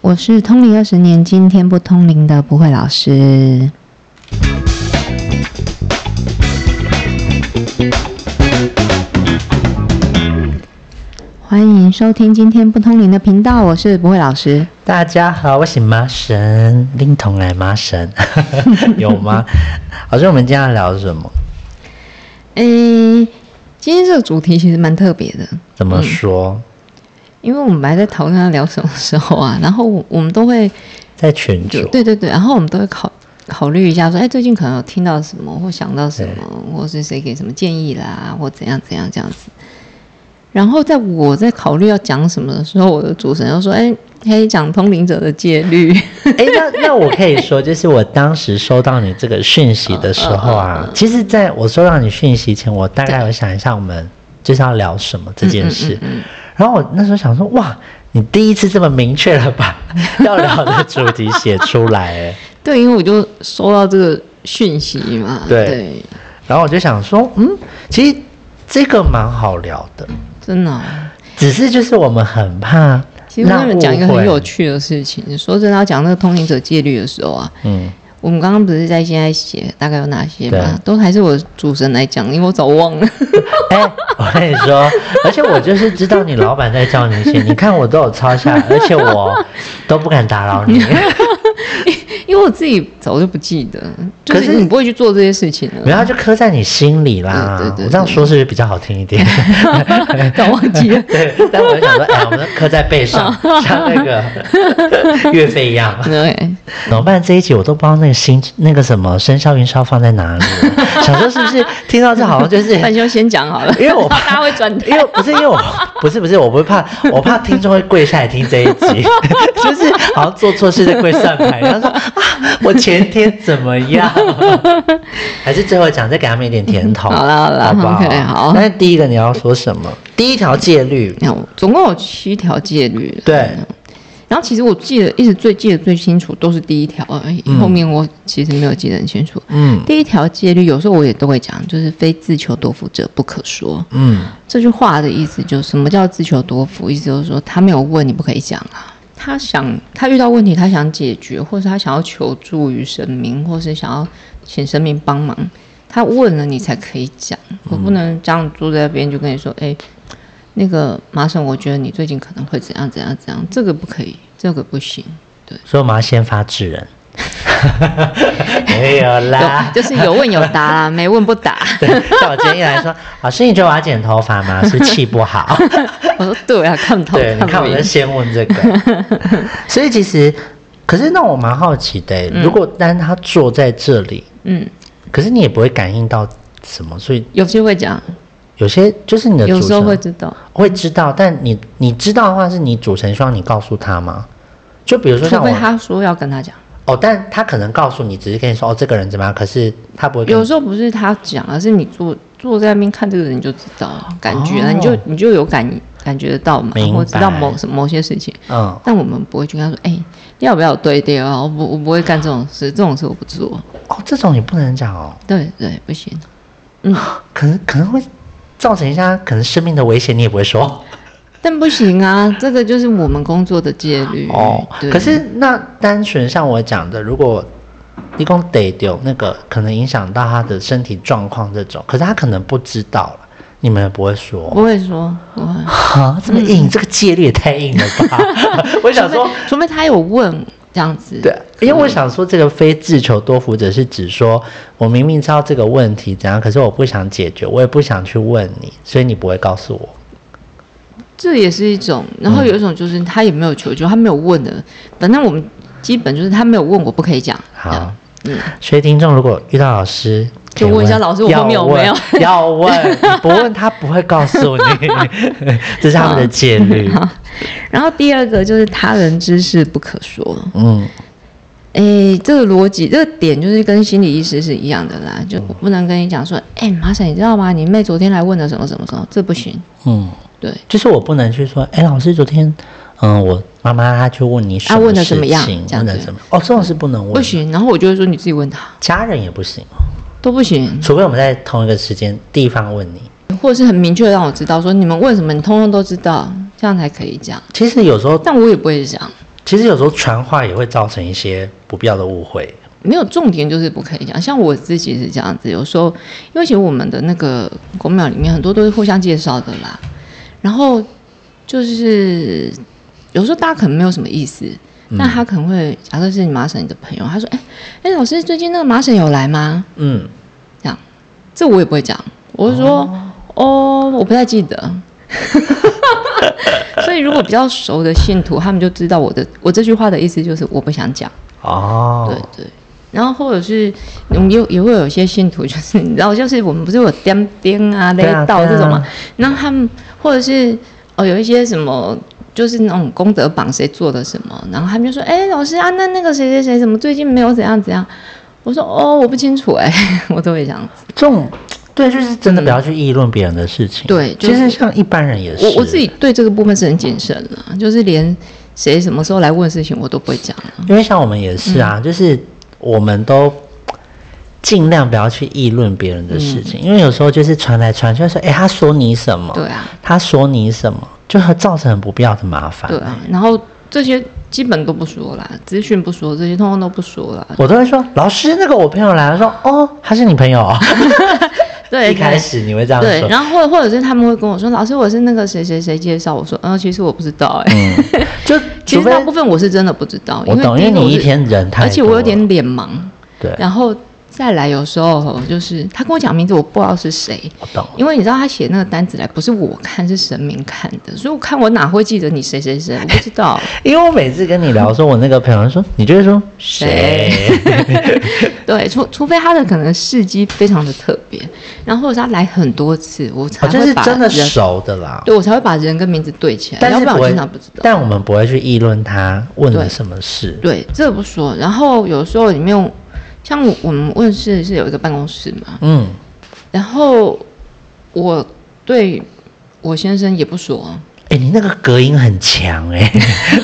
我是通灵二十年，今天不通灵的不会老师。欢迎收听今天不通灵的频道，我是不会老师。大家好，我是麻神，拎桶来麻神，有吗？老师，我们今天要聊什么？诶，今天这个主题其实蛮特别的，怎么说？因为我们还在讨论要聊什么时候啊，然后我我们都会在群主，对对对，然后我们都会考考虑一下，说，哎，最近可能有听到什么，或想到什么，或是谁给什么建议啦，或怎样怎样这样子。然后在我在考虑要讲什么的时候，我的主持人又说，哎，可以讲通灵者的戒律。哎，那那我可以说，就是我当时收到你这个讯息的时候啊，其实在我收到你讯息前，我大概有想一下，我们就是要聊什么这件事。然后我那时候想说，哇，你第一次这么明确了把 要聊的主题写出来，哎，对，因为我就收到这个讯息嘛，对，然后我就想说，嗯，其实这个蛮好聊的，真的，只是就是我们很怕，其实我们讲一个很有趣的事情，说真的，要讲那个通行者戒律的时候啊，嗯。我们刚刚不是在现在写大概有哪些吗？都还是我主持人来讲，因为我早忘了。哎，我跟你说，而且我就是知道你老板在叫你写，你看我都有抄下来，而且我都不敢打扰你。因为我自己早就不记得，可是你不会去做这些事情了，然后就刻在你心里啦。对对，我这样说是不是比较好听一点？但忘记了。对，但我就想说，哎，我们刻在背上，像那个岳飞一样。对，怎么办？这一集我都不知道那个星那个什么生肖运势放在哪里。想说是不是听到这好像就是？那就先讲好了，因为我怕大家会转。因为不是因为我不是不是我不会怕，我怕听众会跪下来听这一集，就是好像做错事在跪上台，然后说。我前天怎么样？还是最后讲，再给他们一点甜头。好了好了，好不好？好。那第一个你要说什么？第一条戒律，总共有七条戒律。对。然后其实我记得一直最记得最清楚都是第一条而已，后面我其实没有记得很清楚。嗯。第一条戒律有时候我也都会讲，就是非自求多福者不可说。嗯。这句话的意思就是什么叫自求多福？意思就是说他没有问你不可以讲啊。他想，他遇到问题，他想解决，或是他想要求助于神明，或是想要请神明帮忙，他问了你才可以讲。我不能这样坐在那边就跟你说，哎，那个麻省，我觉得你最近可能会怎样怎样怎样，这个不可以，这个不行。对，所以我们要先发制人。没有啦，就是有问有答啦，没问不答。像我今天一来说，老 师，你觉得我要剪头发吗？是气不好？我说对啊，看头。对，你看我在先问这个。所以其实，可是那我蛮好奇的，如果当他坐在这里，嗯，可是你也不会感应到什么，所以有些会讲，有些就是你的有时候会知道，会知道，但你你知道的话，是你主神希望你告诉他吗？就比如说，除非他说要跟他讲。哦，但他可能告诉你，只是跟你说哦，这个人怎么样？可是他不会。有时候不是他讲，而是你坐坐在那边看这个人就知道感觉了，你就你就有感感觉得到嘛，或知道某某些事情。嗯。但我们不会去跟他说，哎，要不要对调啊？我不，我不会干这种事，这种事我不做。哦，这种也不能讲哦。对对，不行。嗯，可能可能会造成一下可能生命的危险，你也不会说。但不行啊，这个就是我们工作的戒律哦。可是那单纯像我讲的，如果一共得丢那个，可能影响到他的身体状况这种，可是他可能不知道了，你们也不会说，不会说，不会啊，这么硬，这个戒律也太硬了吧？我想说，除非他有问这样子，对，因为我想说，这个非自求多福者是指说，我明明知道这个问题怎样，可是我不想解决，我也不想去问你，所以你不会告诉我。这也是一种，然后有一种就是他也没有求救，他没有问的，反正我们基本就是他没有问，我不可以讲。好，嗯，所以听众如果遇到老师，就问一下老师，我后面有没有？要问，不问他不会告诉你，这是他们的戒律。然后第二个就是他人之事不可说。嗯，哎，这个逻辑，这个点就是跟心理医师是一样的啦，就我不能跟你讲说，哎，马婶，你知道吗？你妹昨天来问了什么什么什么，这不行。嗯。对，就是我不能去说，哎，老师昨天，嗯，我妈妈她去问你，她问的怎么样？问的怎么？哦，这种是不能问，不行。然后我就会说，你自己问他，家人也不行，都不行，除非我们在同一个时间地方问你，或者是很明确的让我知道，说你们问什么，你通通都知道，这样才可以讲。其实有时候，但我也不会讲。其实有时候传话也会造成一些不必要的误会。没有重点就是不可以讲。像我自己是这样子，有时候因为其实我们的那个公庙里面很多都是互相介绍的啦。然后就是有时候大家可能没有什么意思，但他可能会假设是你麻省你的朋友，他说：“哎哎，老师最近那个麻省有来吗？”嗯，这样，这我也不会讲，我就说哦，我不太记得。所以如果比较熟的信徒，他们就知道我的我这句话的意思就是我不想讲。哦，对对。然后或者是我们也也会有一些信徒，就是你知道，就是我们不是有点点啊、雷道这种嘛？然后他们或者是哦有一些什么，就是那种功德榜谁做的什么，然后他们就说：“哎，老师啊，那那个谁谁谁怎么最近没有怎样怎样？”我说：“哦，我不清楚哎，我都会这样子。”这种对，就是真的不要去议论别人的事情。对，其实像一般人也是。我我自己对这个部分是很谨慎的，就是连谁什么时候来问事情，我都不会讲。因为像我们也是啊，就是。我们都尽量不要去议论别人的事情，因为有时候就是传来传去说，哎，他说你什么？对啊，他说你什么，就会造成不必要的麻烦。对啊，然后这些基本都不说啦，资讯不说，这些通通都不说了。我都会说，老师，那个我朋友来了，说，哦，他是你朋友。对，一开始你会这样说。对，然后或或者是他们会跟我说，老师，我是那个谁谁谁介绍。我说，嗯，其实我不知道，哎，就其实大部分我是真的不知道。我懂，因为你一天人太，而且我有点脸盲。对，然后。再来，有时候就是他跟我讲名字，我不知道是谁。我懂，因为你知道他写那个单子来，不是我看，是神明看的，所以我看我哪会记得你谁谁谁？我不知道。因为我每次跟你聊，说我那个朋友说，你就会说谁？对，除除非他的可能事迹非常的特别，然后或者他来很多次，我才会把真的熟的啦。对，我才会把人跟名字对起来。但是我经常不知道。但我们不会去议论他问了什么事。对，这个不说。然后有时候你没有。像我们问事是有一个办公室嘛，嗯，然后我对我先生也不说，哎，你那个隔音很强哎，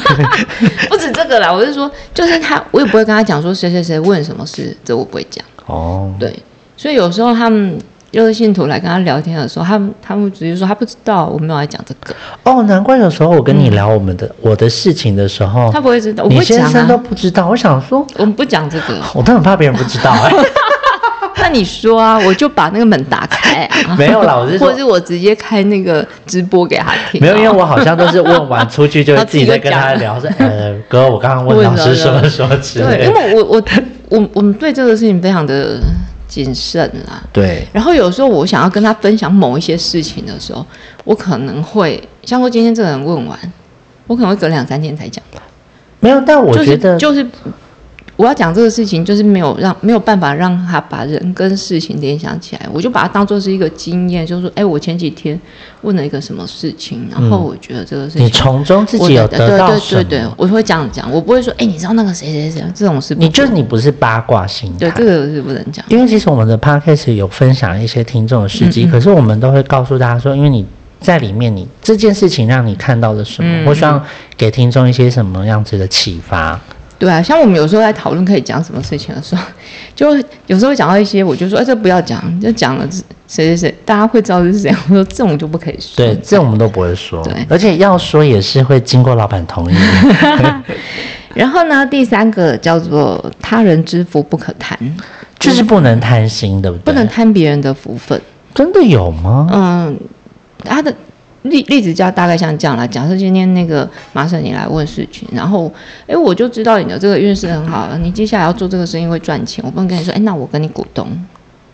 不止这个啦，我是说，就是他，我也不会跟他讲说谁谁谁问什么事，这我不会讲哦，对，所以有时候他们。就是信徒来跟他聊天的时候，他们他们直接说他不知道我没有来讲这个。哦，难怪有时候我跟你聊我们的我的事情的时候，他不会知道，你先生都不知道。我想说，我们不讲这个，我都很怕别人不知道。哎，那你说啊，我就把那个门打开啊。没有啦，我是 或者是我直接开那个直播给他听。没有，因为我好像都是问完出去就自己在跟他聊，说呃哥，我刚刚问老师什么什么之类。对，因为我我我我们对这个事情非常的。谨慎啦，对。然后有时候我想要跟他分享某一些事情的时候，我可能会像说今天这个人问完，我可能会隔两三天才讲。没有，但我觉得就是。我要讲这个事情，就是没有让没有办法让他把人跟事情联想起来，我就把它当做是一个经验，就是说，哎，我前几天问了一个什么事情，然后我觉得这个事情，你从中自己有得到？对对对，我会这样讲，我不会说，哎，你知道那个谁谁谁这种事，你就是你不是八卦心态，对，这个是不能讲。因为其实我们的 podcast 有分享一些听众的事迹，可是我们都会告诉大家说，因为你在里面，你这件事情让你看到了什么，我希望给听众一些什么样子的启发。对啊，像我们有时候在讨论可以讲什么事情的时候，就有时候会讲到一些，我就说，哎，这不要讲，就讲了谁谁谁，大家会知道是谁。我说这种就不可以说。对，这种我们都不会说。对，而且要说也是会经过老板同意。然后呢，第三个叫做他人之福不可贪，就是不能贪心，对不对？不能贪别人的福分。真的有吗？嗯，他的。例例子就大概像这样啦。假设今天那个麻婶你来问事情，然后哎，我就知道你的这个运势很好，你接下来要做这个生意会赚钱。我不能跟你说，哎，那我跟你股东，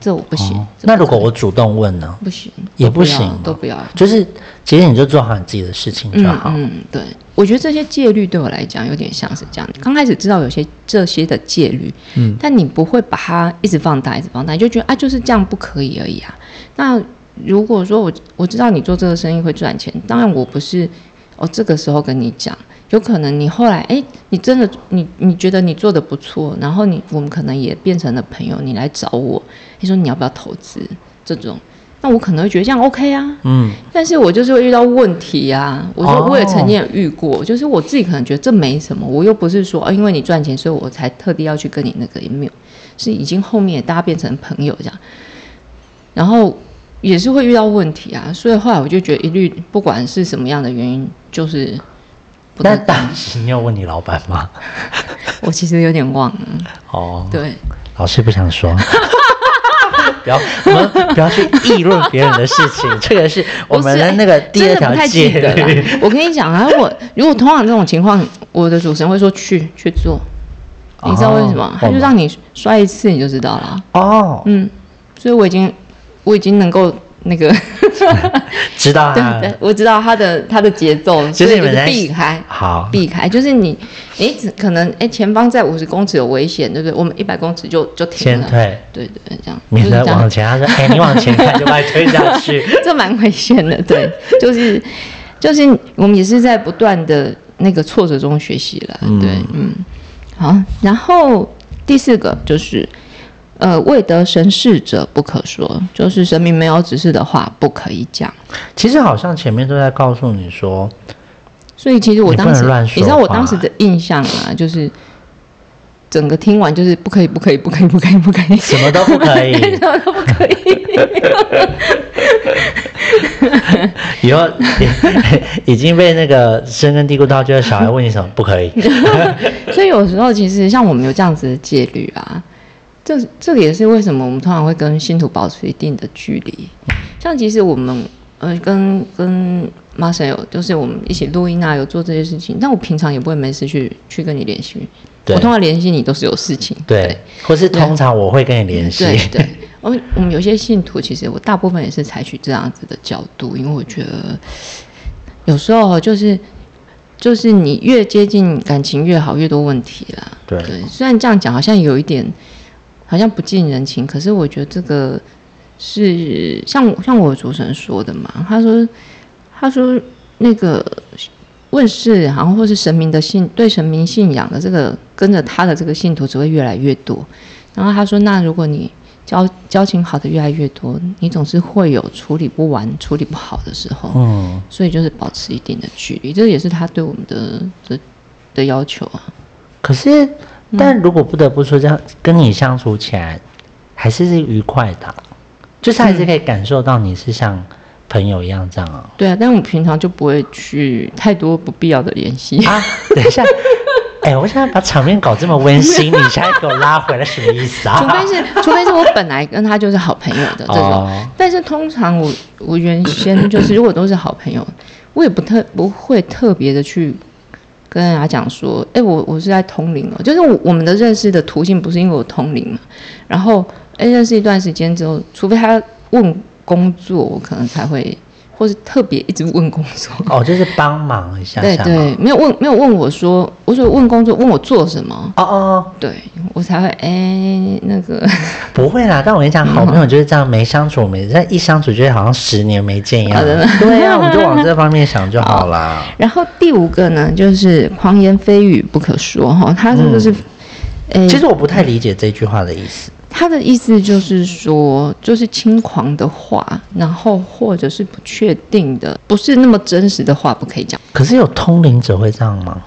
这我不行。那如果我主动问呢？不行，也不行，都不要。就是其实你就做好你自己的事情就好。嗯，对，我觉得这些戒律对我来讲有点像是这样。刚开始知道有些这些的戒律，嗯，但你不会把它一直放大，一直放大，你就觉得啊，就是这样不可以而已啊。那如果说我我知道你做这个生意会赚钱，当然我不是哦这个时候跟你讲，有可能你后来哎你真的你你觉得你做的不错，然后你我们可能也变成了朋友，你来找我，你说你要不要投资这种，那我可能会觉得这样 OK 啊，嗯，但是我就是会遇到问题啊，我说我也曾经遇过，就是我自己可能觉得这没什么，我又不是说啊因为你赚钱所以我才特地要去跟你那个也没有，是已经后面大家变成朋友这样，然后。也是会遇到问题啊，所以后来我就觉得一律不管是什么样的原因，就是那当时你有问你老板吗？我其实有点忘了。哦，对，老师不想说。不要，我们不要去议论别人的事情。这个是我们的那个第二条戒律。我跟你讲啊，如果如果通常这种情况，我的主持人会说去去做。你知道为什么？他就让你摔一次，你就知道了。哦，嗯，所以我已经我已经能够。那个 知道啊，我知道他的他的节奏，就是避开，好。避开，就是你，你只可能哎，前方在五十公尺有危险，对不对？我们一百公尺就就停了，对对对，这样，免得往前，他说 哎，你往前看就把你推下去，这蛮危险的，对，就是就是我们也是在不断的那个挫折中学习了，对，嗯，好，然后第四个就是。呃，未得神事者不可说，就是神明没有指示的话不可以讲。其实好像前面都在告诉你说，所以其实我当时，你知道我当时的印象啊，就是整个听完就是不可以，不可以，不可以，不可以，不可以，什么都不可以，什么都不可以。以后已经被那个深根蒂固到，就是小孩问你什么不可以。所以有时候其实像我们有这样子的戒律啊。这这个也是为什么我们通常会跟信徒保持一定的距离。像其实我们呃跟跟马神有，就是我们一起录音啊，有做这些事情。但我平常也不会没事去去跟你联系。我通常联系你都是有事情。对，或是通常我会跟你联系。对对。我我们有些信徒，其实我大部分也是采取这样子的角度，因为我觉得有时候就是就是你越接近感情越好，越多问题啦。对。虽然这样讲好像有一点。好像不近人情，可是我觉得这个是像像我主持人说的嘛，他说他说那个问世，然后或是神明的信对神明信仰的这个跟着他的这个信徒只会越来越多。然后他说，那如果你交交情好的越来越多，你总是会有处理不完、处理不好的时候。嗯，所以就是保持一定的距离，这也是他对我们的的的要求啊。可是。但如果不得不说，这样跟你相处起来还是是愉快的，就是还是可以感受到你是像朋友一样这样啊。对啊，但我平常就不会去太多不必要的联系啊。等一下，哎，我现在把场面搞这么温馨，你现在给我拉回来什么意思啊？除非是，除非是我本来跟他就是好朋友的这种，但是通常我我原先就是如果都是好朋友，我也不特不会特别的去。跟人家讲说，哎，我我是在通灵哦，就是我我们的认识的途径不是因为我通灵嘛，然后哎认识一段时间之后，除非他问工作，我可能才会。或是特别一直问工作哦，就是帮忙一下。对对，没有问没有问我说，我说问工作，问我做什么？哦哦，对我才会哎那个 不会啦。但我跟你讲，好朋友 就是这样，没相处没在一相处，觉得好像十年没见一样。对啊，我们就往这方面想就好啦。然后第五个呢，就是狂言蜚语不可说哈，他这个是，哎，其实我不太理解这句话的意思。他的意思就是说，就是轻狂的话，然后或者是不确定的，不是那么真实的话，不可以讲。可是有通灵者会这样吗？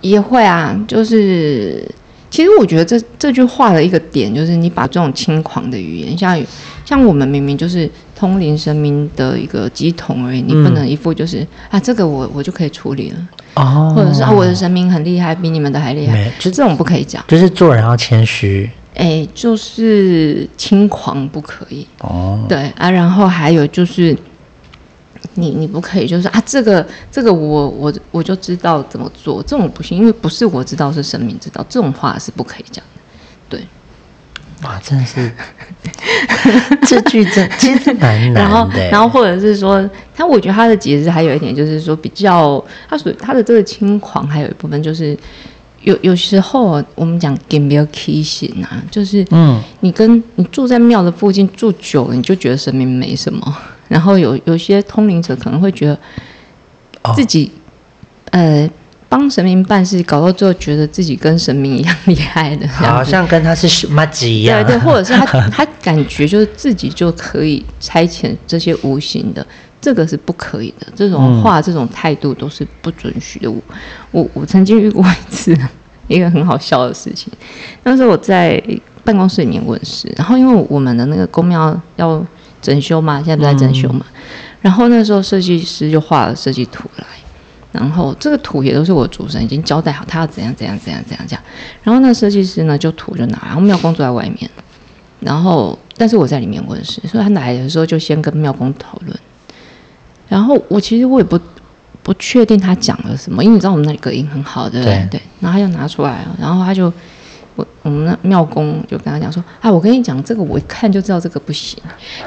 也会啊，就是其实我觉得这这句话的一个点，就是你把这种轻狂的语言，像像我们明明就是通灵神明的一个鸡同而已，你不能一副就是啊，这个我我就可以处理了哦，或者是啊，我的神明很厉害，比你们的还厉害，就这种不可以讲，就是做人要谦虚。哎，就是轻狂不可以哦。对啊，然后还有就是，你你不可以，就是啊，这个这个我我我就知道怎么做，这种不行，因为不是我知道，是神明知道，这种话是不可以讲的。对，哇，真的是 这句真其实蛮难的。然后或者是说，他我觉得他的解释还有一点就是说，比较他属他的这个轻狂，还有一部分就是。有有时候我们讲 g a m e kissing 啊，就是嗯，你跟你住在庙的附近住久了，你就觉得神明没什么。然后有有些通灵者可能会觉得自己呃帮神明办事，搞到最后觉得自己跟神明一样厉害的，好像跟他是妈吉一样。对对，或者是他 他感觉就是自己就可以差遣这些无形的。这个是不可以的，这种话、这种态度都是不准许的。我、我、我曾经遇过一次一个很好笑的事情。那时候我在办公室里面问事，然后因为我们的那个公庙要整修嘛，现在不在整修嘛。然后那时候设计师就画了设计图来，然后这个图也都是我主神已经交代好，他要怎样怎样怎样怎样讲。然后那设计师呢就图就拿，然后庙公坐在外面，然后但是我在里面问事，所以他来的时候就先跟庙公讨论。然后我其实我也不不确定他讲了什么，因为你知道我们那里隔音很好，对不对？对。然后他就拿出来了，然后他就我我们那庙公就跟他讲说：“啊，我跟你讲，这个我一看就知道这个不行，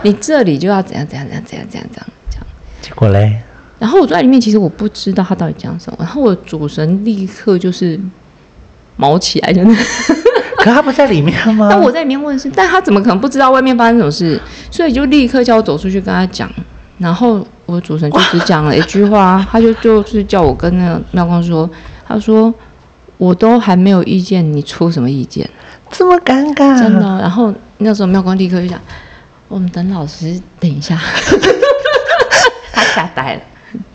你这里就要怎样怎样怎样怎样怎样怎样。”结果嘞？然后我坐在里面，其实我不知道他到底讲什么。然后我主神立刻就是毛起来，真的。可他不在里面吗？但我在里面问是，但他怎么可能不知道外面发生什么事？所以就立刻叫我走出去跟他讲。然后我主持人就只讲了一句话，他就就是叫我跟那个妙光说，他说我都还没有意见，你出什么意见？这么尴尬，真的。然后那时候妙光立刻就讲，我们等老师等一下。他吓呆了。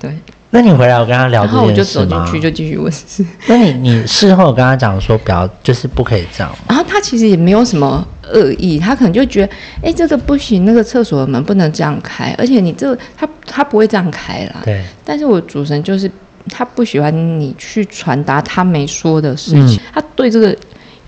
对，那你回来我跟他聊这件事然后我就走进去就继续问事。那你你事后跟他讲说不要，就是不可以这样。然后他其实也没有什么恶意，他可能就觉得，哎，这个不行，那个厕所的门不能这样开，而且你这他他不会这样开啦。对。但是我主神就是他不喜欢你去传达他没说的事情，他对这个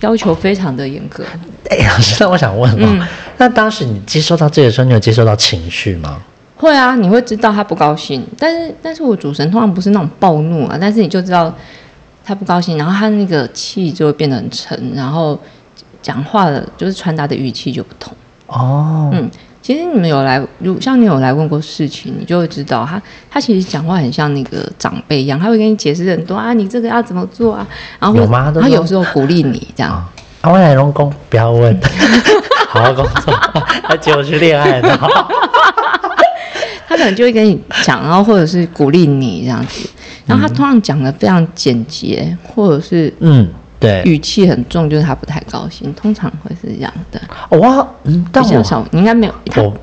要求非常的严格。哎，老师，那我想问哦，那当时你接收到这个时候，你有接收到情绪吗？会啊，你会知道他不高兴，但是但是我主神通常不是那种暴怒啊，但是你就知道他不高兴，然后他那个气就会变得很沉，然后讲话的就是传达的语气就不同。哦，嗯，其实你们有来，如像你有来问过事情，你就会知道他他其实讲话很像那个长辈一样，他会跟你解释很多啊，你这个要怎么做啊，然后有吗？他有时候鼓励你这样。啊，我来龙宫，不要问，好好工作，他接我去恋爱的。他可能就会跟你讲，然后或者是鼓励你这样子，然后他通常讲的非常简洁，或者是嗯，对，语气很重，就是他不太高兴，通常会是这样的。我，嗯，但我少，你应该没有，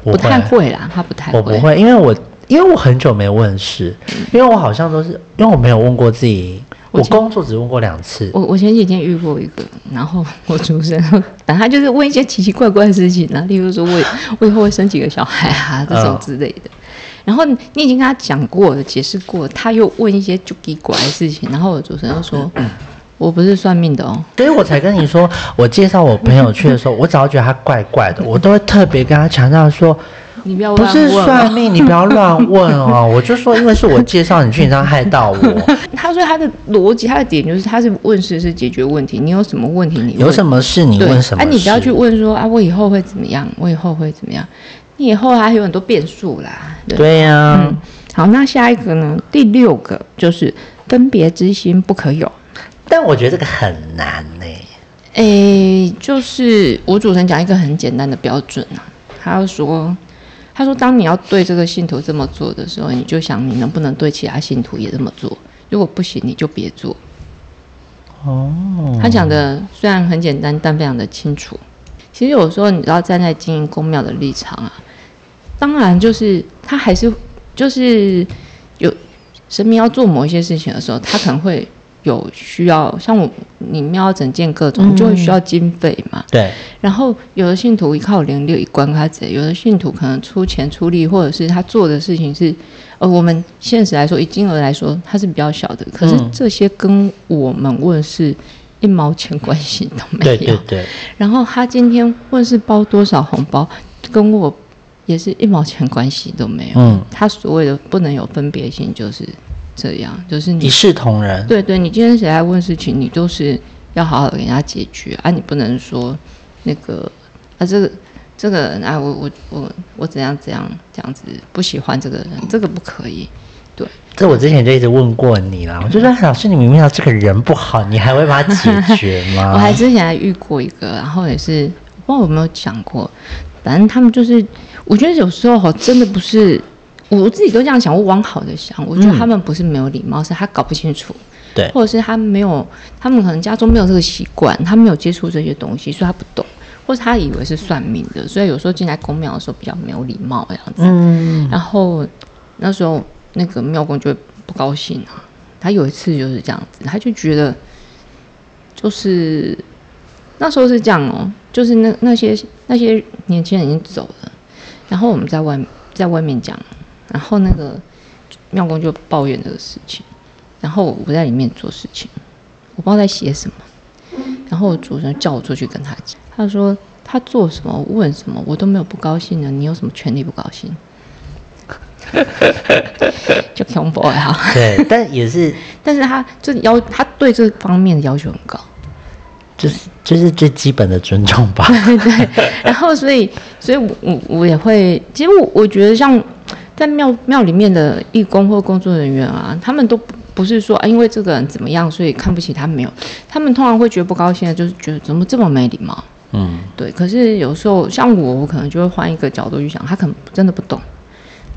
我不太会啦，他不太会，我不会，因为我因为我很久没问事，因为我好像都是因为我没有问过自己。我工作只问过两次。我我前几天遇过一个，然后我主持人，反正他就是问一些奇奇怪怪的事情啊，例如说我 我以后会生几个小孩啊这种之类的。然后你已经跟他讲过了，解释过，他又问一些就奇怪的事情，然后我主持人就说：“我不是算命的哦。”所以我才跟你说，我介绍我朋友去的时候，我只要觉得他怪怪的，我都会特别跟他强调说。你不要不是算命，你不要乱问哦。我就说，因为是我介绍你去，你这样害到我。他说他的逻辑，他的点就是，他是问事是解决问题。你有什么问题，你有什么事你问什么。哎，你不要去问说啊，我以后会怎么样？我以后会怎么样？你以后还有很多变数啦。对呀。嗯。好，那下一个呢？第六个就是分别之心不可有。但我觉得这个很难呢。哎，就是我主持人讲一个很简单的标准啊，他要说。他说：“当你要对这个信徒这么做的时候，你就想你能不能对其他信徒也这么做？如果不行，你就别做。”哦，他讲的虽然很简单，但非常的清楚。其实有时候你知道，站在经营公庙的立场啊，当然就是他还是就是有神明要做某一些事情的时候，他可能会。有需要，像我你庙整建各种，就会需要经费嘛。对。然后有的信徒一靠灵力一关开子，有的信徒可能出钱出力，或者是他做的事情是，呃，我们现实来说，以金额来说，它是比较小的。可是这些跟我们问是一毛钱关系都没有。对对对。然后他今天问是包多少红包，跟我也是一毛钱关系都没有。嗯。他所谓的不能有分别性，就是。这样就是一视同仁。对对，你今天谁来问事情，你都是要好好的给人家解决啊！你不能说那个啊，这个这个人啊，我我我我怎样怎样这样子不喜欢这个人，这个不可以。对，这我之前就一直问过你啦，我就说老师，你明明知道这个人不好，你还会把他解决吗？我还之前还遇过一个，然后也是不知道有没有讲过，反正他们就是，我觉得有时候真的不是。我自己都这样想，我往好的想，我觉得他们不是没有礼貌，是他搞不清楚，对，或者是他没有，他们可能家中没有这个习惯，他没有接触这些东西，所以他不懂，或者他以为是算命的，所以有时候进来公庙的时候比较没有礼貌这样子。嗯，然后那时候那个庙公就不高兴啊，他有一次就是这样子，他就觉得就是那时候是这样哦，就是那那些那些年轻人已经走了，然后我们在外在外面讲。然后那个庙公就抱怨这个事情，然后我在里面做事情，我不知道在写什么。然后主人叫我出去跟他讲，他说他做什么问什么我都没有不高兴的，你有什么权利不高兴？就恐怖哈。对，但也是，但是他就要他对这方面的要求很高，就是就是最基本的尊重吧。对，然后所以所以我我也会，其实我我觉得像在庙庙里面的义工或工作人员啊，他们都。不是说啊，因为这个人怎么样，所以看不起他没有。他们通常会觉得不高兴的，就是觉得怎么这么没礼貌。嗯，对。可是有时候像我，我可能就会换一个角度去想，他可能真的不懂。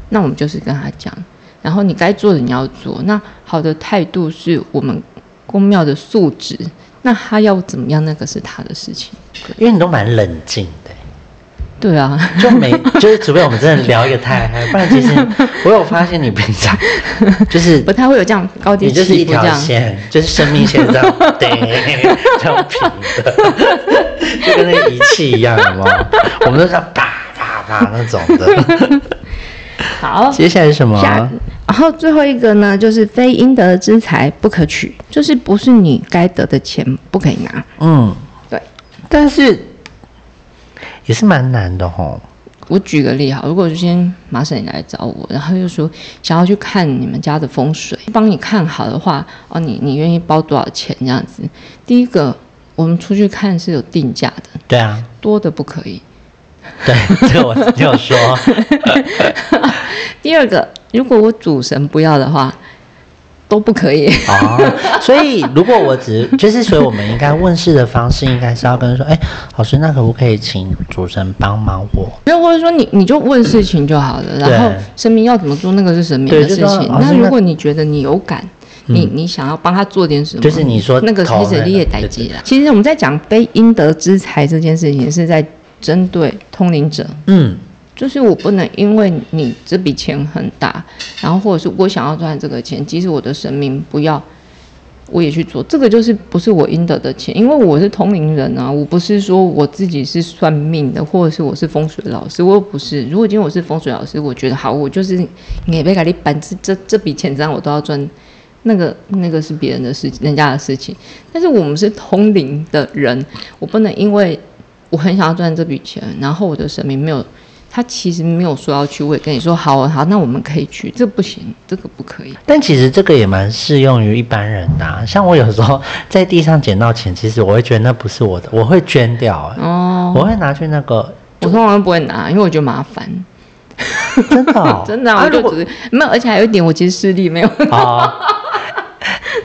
那我们就是跟他讲，然后你该做的你要做。那好的态度是我们公庙的素质。那他要怎么样，那个是他的事情。因为你都蛮冷静的。对啊，就没就是，除非我们真的聊一个太嗨，不然其实我有发现你平常就是不太会有这样高低起伏，一条线，就是生命线这样，对，这样平的，就跟那个仪器一样，有吗？我们都是啪啪啪那种的。好，接下来是什么？然后最后一个呢，就是非应得之财不可取，就是不是你该得的钱不可以拿。嗯，对，但是。也是蛮难的吼。我举个例哈，如果今天马婶你来找我，然后又说想要去看你们家的风水，帮你看好的话，哦，你你愿意包多少钱这样子？第一个，我们出去看是有定价的，对啊，多的不可以。对，这个我有说。第二个，如果我主神不要的话。都不可以哦，所以如果我只 就是，所以我们应该问事的方式，应该是要跟说，哎，老师，那可不可以请主持人帮忙我？没有，或者说你你就问事情就好了，然后神明要怎么做，那个是神明的事情。那如果你觉得你有感，你你想要帮他做点什么，就是你说那个其实你也待机了。其实我们在讲非应得之财这件事情，是在针对通灵者。嗯。就是我不能因为你这笔钱很大，然后或者是我想要赚这个钱，即使我的神明不要，我也去做。这个就是不是我应得的钱，因为我是通灵人啊，我不是说我自己是算命的，或者是我是风水老师，我又不是。如果今天我是风水老师，我觉得好，我就是你别 给你板子这这笔钱，这样我都要赚，那个那个是别人的事情，人家的事情。但是我们是通灵的人，我不能因为我很想要赚这笔钱，然后我的神明没有。他其实没有说要去，我也跟你说好好，那我们可以去，这不行，这个不可以。但其实这个也蛮适用于一般人的，像我有时候在地上捡到钱，其实我会觉得那不是我的，我会捐掉。哦，我会拿去那个，我通常不会拿，因为我觉得麻烦。真的，真的，我就只是没有，而且还有一点，我其实视力没有。啊。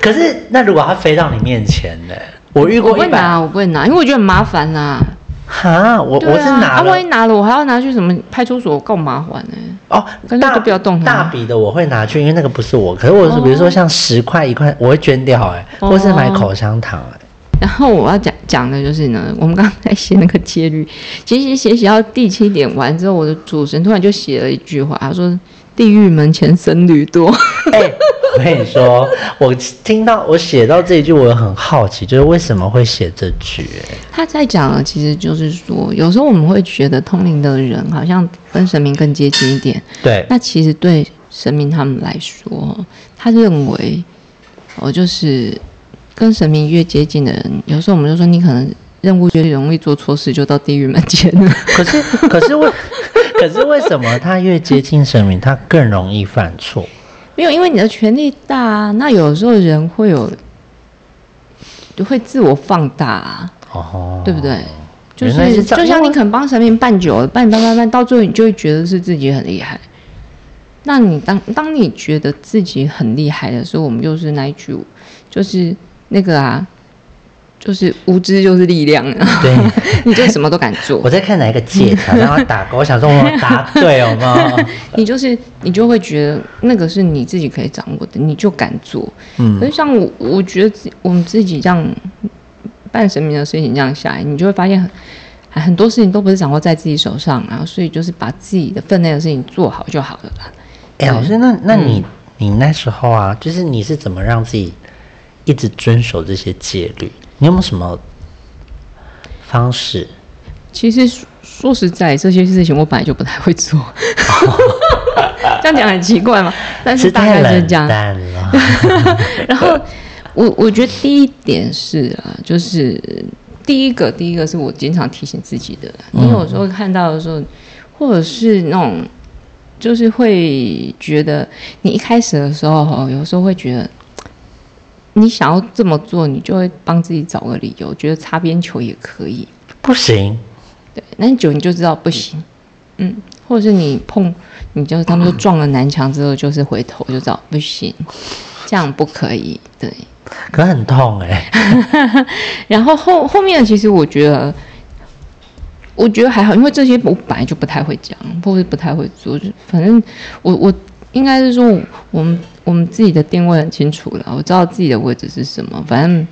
可是那如果它飞到你面前呢？我遇过我不会拿，我不会拿，因为我觉得很麻烦呐。哈，我我是拿，万一拿了，我还要拿去什么派出所，够麻烦呢。哦，大就不要动大笔的我会拿去，因为那个不是我。可是我是比如说像十块一块，我会捐掉哎，或是买口香糖哎。然后我要讲讲的就是呢，我们刚刚在写那个戒律，其实写写到第七点完之后，我的主持人突然就写了一句话，他说。地狱门前僧侣多。哎，我跟你说，我听到我写到这一句，我很好奇，就是为什么会写这句？他在讲的其实就是说，有时候我们会觉得通灵的人好像跟神明更接近一点。对。那其实对神明他们来说，他认为，哦，就是跟神明越接近的人，有时候我们就说，你可能任务越容易做错事，就到地狱门前了。可是，可是为。可是为什么他越接近神明，他更容易犯错？没有，因为你的权力大，啊那有时候人会有，就会自我放大，哦，对不对？就是就像你可能帮神明办久了，办办办办，到最后你就会觉得是自己很厉害。那你当当你觉得自己很厉害的时候，我们又是那一句，就是那个啊。就是无知就是力量，对，你就什么都敢做。我在看哪一个借条，然后打勾，我想说我答对了吗？你就是你就会觉得那个是你自己可以掌握的，你就敢做。嗯，可是像我，我觉得我们自己这样办神明的事情这样下来，你就会发现很很多事情都不是掌握在自己手上，然后所以就是把自己的分内的事情做好就好了吧。哎，老师，那那你你那时候啊，就是你是怎么让自己一直遵守这些戒律？你有没有什么方式？其实说实在，这些事情我本来就不太会做。这样讲很奇怪嘛？但是大概是这样。然后我我觉得第一点是啊，就是第一个第一个是我经常提醒自己的，你有时候看到的时候，或者是那种就是会觉得你一开始的时候，有时候会觉得你想要这么做，你就会帮自己找个理由，觉得擦边球也可以，不行。对，那你久你就知道不行，嗯，或者是你碰，你就他们说撞了南墙之后，就是回头就知道不行，这样不可以，对，可很痛哎。然后后后面其实我觉得，我觉得还好，因为这些我本来就不太会讲，或者不太会做，就反正我我应该是说，我们我们自己的定位很清楚了，我知道自己的位置是什么，反正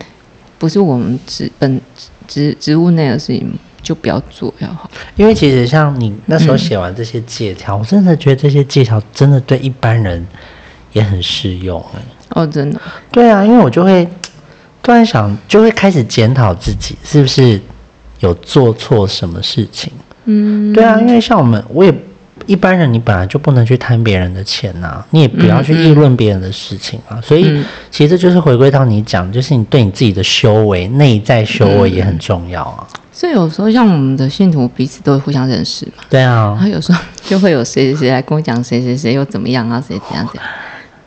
不是我们职本职职务内的事情。就不要做要好，因为其实像你那时候写完这些借条，我真的觉得这些借条真的对一般人也很适用哦，真的。对啊，因为我就会突然想，就会开始检讨自己是不是有做错什么事情。嗯，对啊，因为像我们，我也。一般人你本来就不能去贪别人的钱呐，你也不要去议论别人的事情啊。所以其实就是回归到你讲，就是你对你自己的修为、内在修为也很重要啊。所以有时候像我们的信徒彼此都会互相认识嘛。对啊。然后有时候就会有谁谁谁来跟我讲谁谁谁又怎么样啊，谁怎样怎样。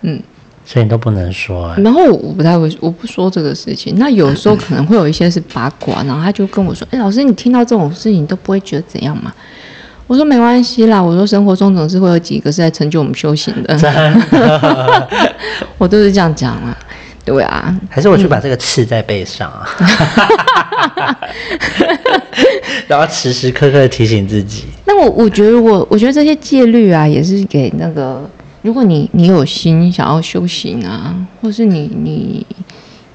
嗯。所以你都不能说。然后我不太会，我不说这个事情。那有时候可能会有一些是八卦，然后他就跟我说：“哎，老师，你听到这种事情都不会觉得怎样吗？”我说没关系啦，我说生活中总是会有几个是在成就我们修行的，我都是这样讲啊，对啊，还是我去把这个刺在背上啊 然后时时刻刻提醒自己。那我我觉得我我觉得这些戒律啊，也是给那个如果你你有心想要修行啊，或是你你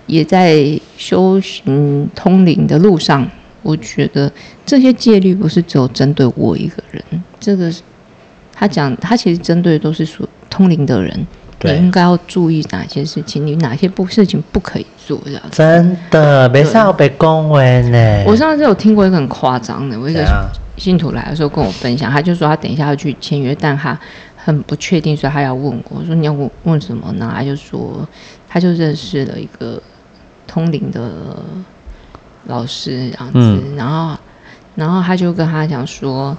也在修行通灵的路上。我觉得这些戒律不是只有针对我一个人，这个他讲他其实针对的都是说通灵的人，你应该要注意哪些事情，你哪些不事情不可以做这样。真的，没上被恭维呢。我上次有听过一个很夸张的，我一个信徒来的时候跟我分享，他就说他等一下要去签约，但他很不确定，所以他要问我，我说你要问问什么呢？他就说他就认识了一个通灵的。老师这样子，然后，然后他就跟他讲说，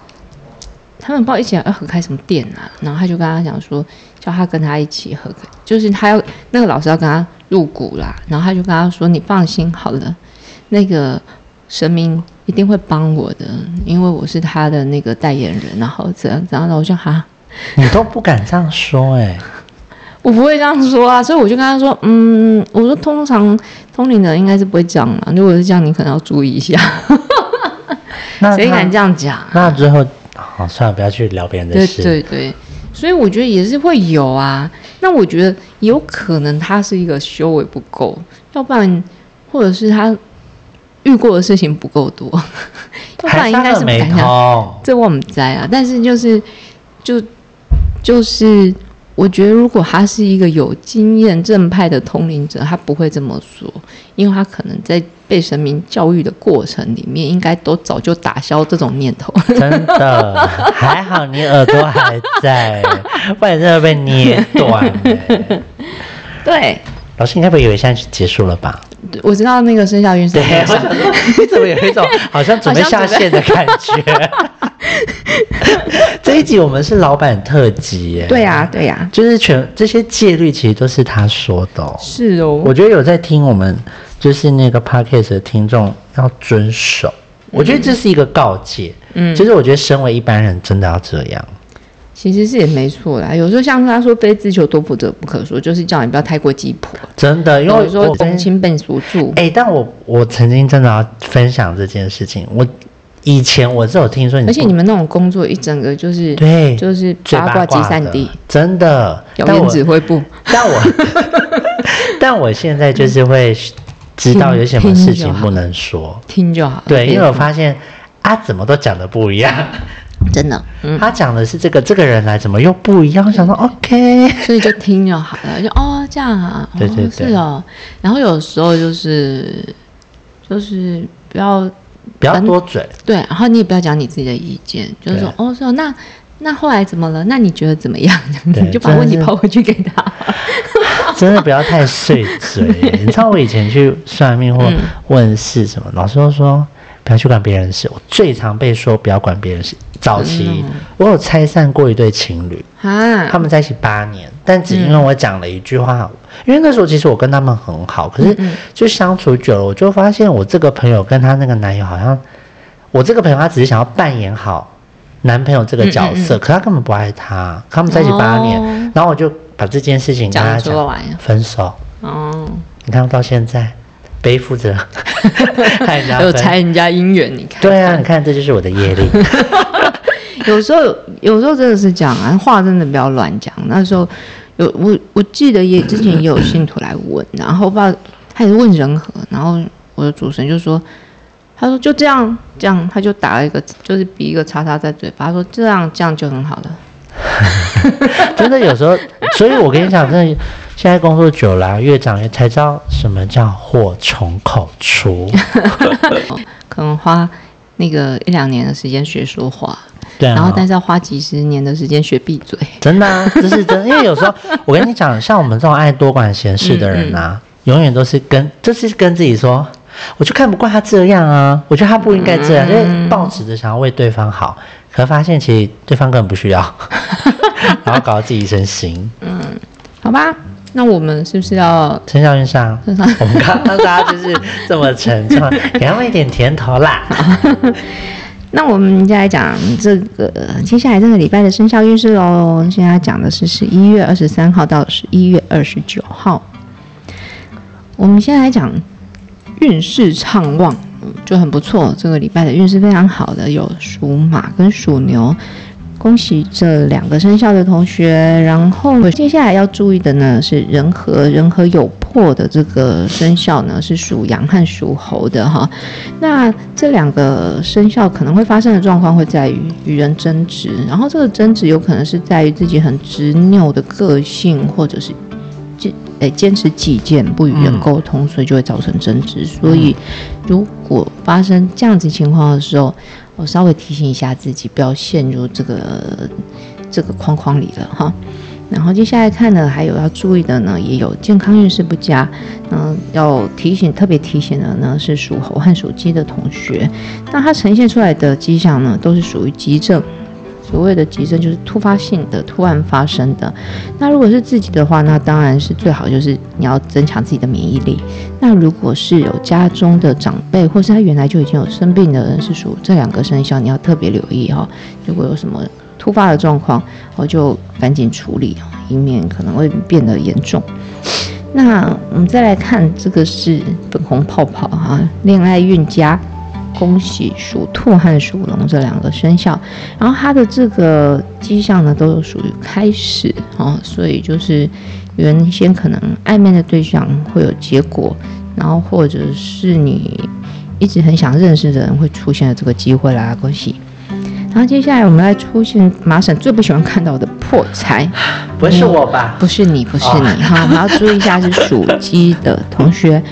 他们不知道一起要合开什么店啊，然后他就跟他讲说，叫他跟他一起合开，就是他要那个老师要跟他入股啦，然后他就跟他说，你放心好了，那个神明一定会帮我的，因为我是他的那个代言人，然后这样，然后我就哈，你都不敢这样说哎。我不会这样说啊，所以我就跟他说，嗯，我说通常通灵的应该是不会这样嘛，如果是这样，你可能要注意一下。谁敢这样讲？那之后，好，算了，不要去聊别人的事。对对对，所以我觉得也是会有啊。那我觉得有可能他是一个修为不够，要不然或者是他遇过的事情不够多，要不然应该是不敢讲。这我们在啊，但是就是就就是。我觉得，如果他是一个有经验、正派的通灵者，他不会这么说，因为他可能在被神明教育的过程里面，应该都早就打消这种念头。真的，还好你耳朵还在，不然真的被捏断。对，老师，应该不会以为现在结束了吧？我知道那个生肖运势，对，怎么有一种 好像准备下线的感觉？这一集我们是老板特辑耶。对呀，对呀，就是全这些戒律其实都是他说的。是哦，我觉得有在听我们就是那个 podcast 的听众要遵守。我觉得这是一个告诫。嗯，其实我觉得身为一般人真的要这样。其实是也没错啦，有时候像他说“非自求多福者不可说”，就是叫你不要太过急迫。真的，因为说同亲本属助。哎，但我我曾经真的要分享这件事情。我以前我是有听说，而且你们那种工作一整个就是对，就是八卦集散地，真的。有言指挥部。但我 但我现在就是会知道有什么事情不能说，听就好。对，因为我发现啊，怎么都讲的不一样。真的，他讲的是这个，这个人来怎么又不一样？想说 OK，所以就听就好了，就哦这样啊，对对对，是哦。然后有时候就是就是不要不要多嘴，对，然后你也不要讲你自己的意见，就是说哦说那那后来怎么了？那你觉得怎么样？你就把问题抛回去给他。真的不要太碎嘴。你知道我以前去算命或问事什么，老师都说不要去管别人的事。我最常被说不要管别人事。早期我有拆散过一对情侣啊，他们在一起八年，但只因为我讲了一句话，因为那时候其实我跟他们很好，可是就相处久了，我就发现我这个朋友跟她那个男友好像，我这个朋友他只是想要扮演好男朋友这个角色，可他根本不爱他。他们在一起八年，然后我就把这件事情跟他讲，分手。哦，你看到现在。背负着，有拆人家姻缘，你看。对啊，你看这就是我的业力。有时候，有时候真的是讲啊，话真的不要乱讲。那时候有我，我记得也之前也有信徒来问，然后把他也是问人和，然后我的主神就说，他说就这样，这样他就打了一个，就是比一个叉叉在嘴巴，他说这样这样就很好了。真的有时候，所以我跟你讲，真的。现在工作久了，越长越才知道什么叫祸从口出。可能花那个一两年的时间学说话，对，然后但是要花几十年的时间学闭嘴。真的啊，这是真。因为有时候我跟你讲，像我们这种爱多管闲事的人啊，永远都是跟就是跟自己说，我就看不惯他这样啊，我觉得他不应该这样，因为抱持着想要为对方好，可发现其实对方根本不需要，然后搞到自己一身腥。嗯，好吧。那我们是不是要陈小云上？我们刚刚大家就是这么沉重，给他们一点甜头啦。那我们再来讲这个接下来这个礼拜的生肖运势喽。现在讲的是十一月二十三号到十一月二十九号。我们先来讲运势畅旺，就很不错。这个礼拜的运势非常好的有属马跟属牛。恭喜这两个生肖的同学，然后接下来要注意的呢是人和人和有破的这个生肖呢是属羊和属猴的哈。那这两个生肖可能会发生的状况会在于与人争执，然后这个争执有可能是在于自己很执拗的个性，或者是坚诶坚持己见，不与人沟通，所以就会造成争执。所以如果发生这样子情况的时候，我稍微提醒一下自己，不要陷入这个这个框框里了哈。然后接下来看呢，还有要注意的呢，也有健康运势不佳，嗯，要提醒特别提醒的呢是属猴和属鸡的同学，那它呈现出来的迹象呢，都是属于急症。所谓的急症就是突发性的、突然发生的。那如果是自己的话，那当然是最好就是你要增强自己的免疫力。那如果是有家中的长辈，或是他原来就已经有生病的人，是属这两个生肖，你要特别留意哈。如果有什么突发的状况，我就赶紧处理，以免可能会变得严重。那我们再来看这个是粉红泡泡哈，恋爱运佳。恭喜属兔和属龙这两个生肖，然后它的这个迹象呢，都是属于开始哦，所以就是原先可能暧昧的对象会有结果，然后或者是你一直很想认识的人会出现的这个机会啦，恭喜！然后接下来我们来出现马婶最不喜欢看到的破财，不是我吧？不是你，不是你哈，还要注意一下是属鸡的同学，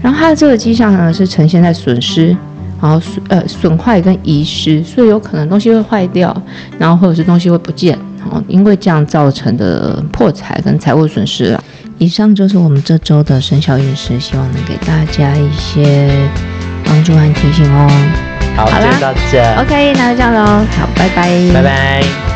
然后它的这个迹象呢是呈现在损失。然后损呃损坏跟遗失，所以有可能东西会坏掉，然后或者是东西会不见，哦，因为这样造成的破财跟财务损失了。以上就是我们这周的生肖运势，希望能给大家一些帮助和提醒哦。好，谢谢大家。OK，那就这样喽，好，拜拜，拜拜。